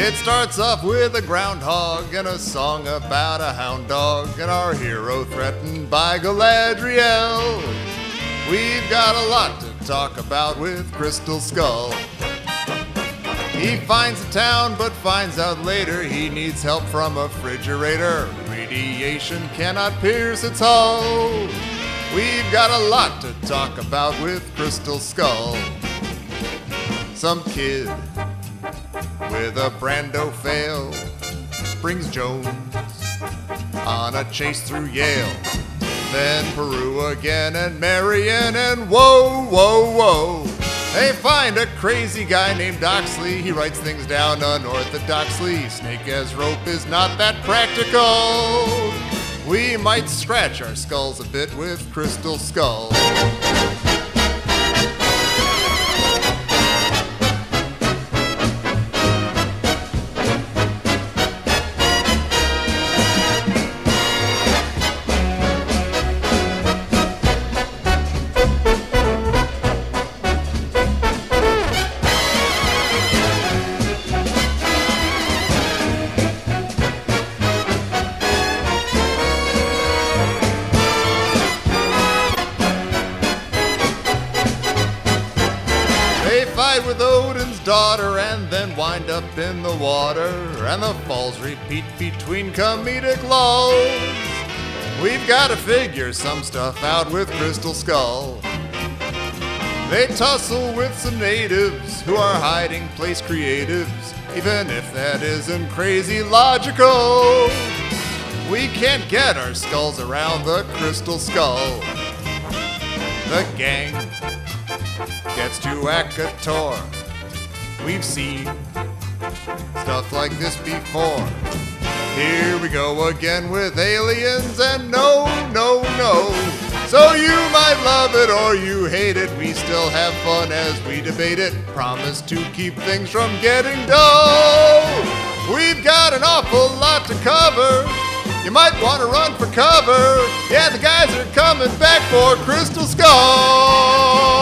It starts off with a groundhog and a song about a hound dog and our hero threatened by Galadriel. We've got a lot to talk about with Crystal Skull. He finds a town but finds out later he needs help from a refrigerator. Radiation cannot pierce its hull. We've got a lot to talk about with Crystal Skull. Some kid with a Brando fail brings Jones on a chase through Yale. Then Peru again and Marion and whoa, whoa, whoa. They find a crazy guy named Oxley. He writes things down unorthodoxly. Snake as rope is not that practical. We might scratch our skulls a bit with Crystal Skull. Fight with Odin's daughter and then wind up in the water, and the falls repeat between comedic lulls. We've got to figure some stuff out with Crystal Skull. They tussle with some natives who are hiding place creatives, even if that isn't crazy logical. We can't get our skulls around the Crystal Skull. The gang gets to Akator. We've seen stuff like this before. Here we go again with aliens, and no, no, no. So you might love it or you hate it. We still have fun as we debate it. Promise to keep things from getting dull. We've got an awful lot to cover. You might want to run for cover. Yeah, the guys are coming back for Crystal Skull.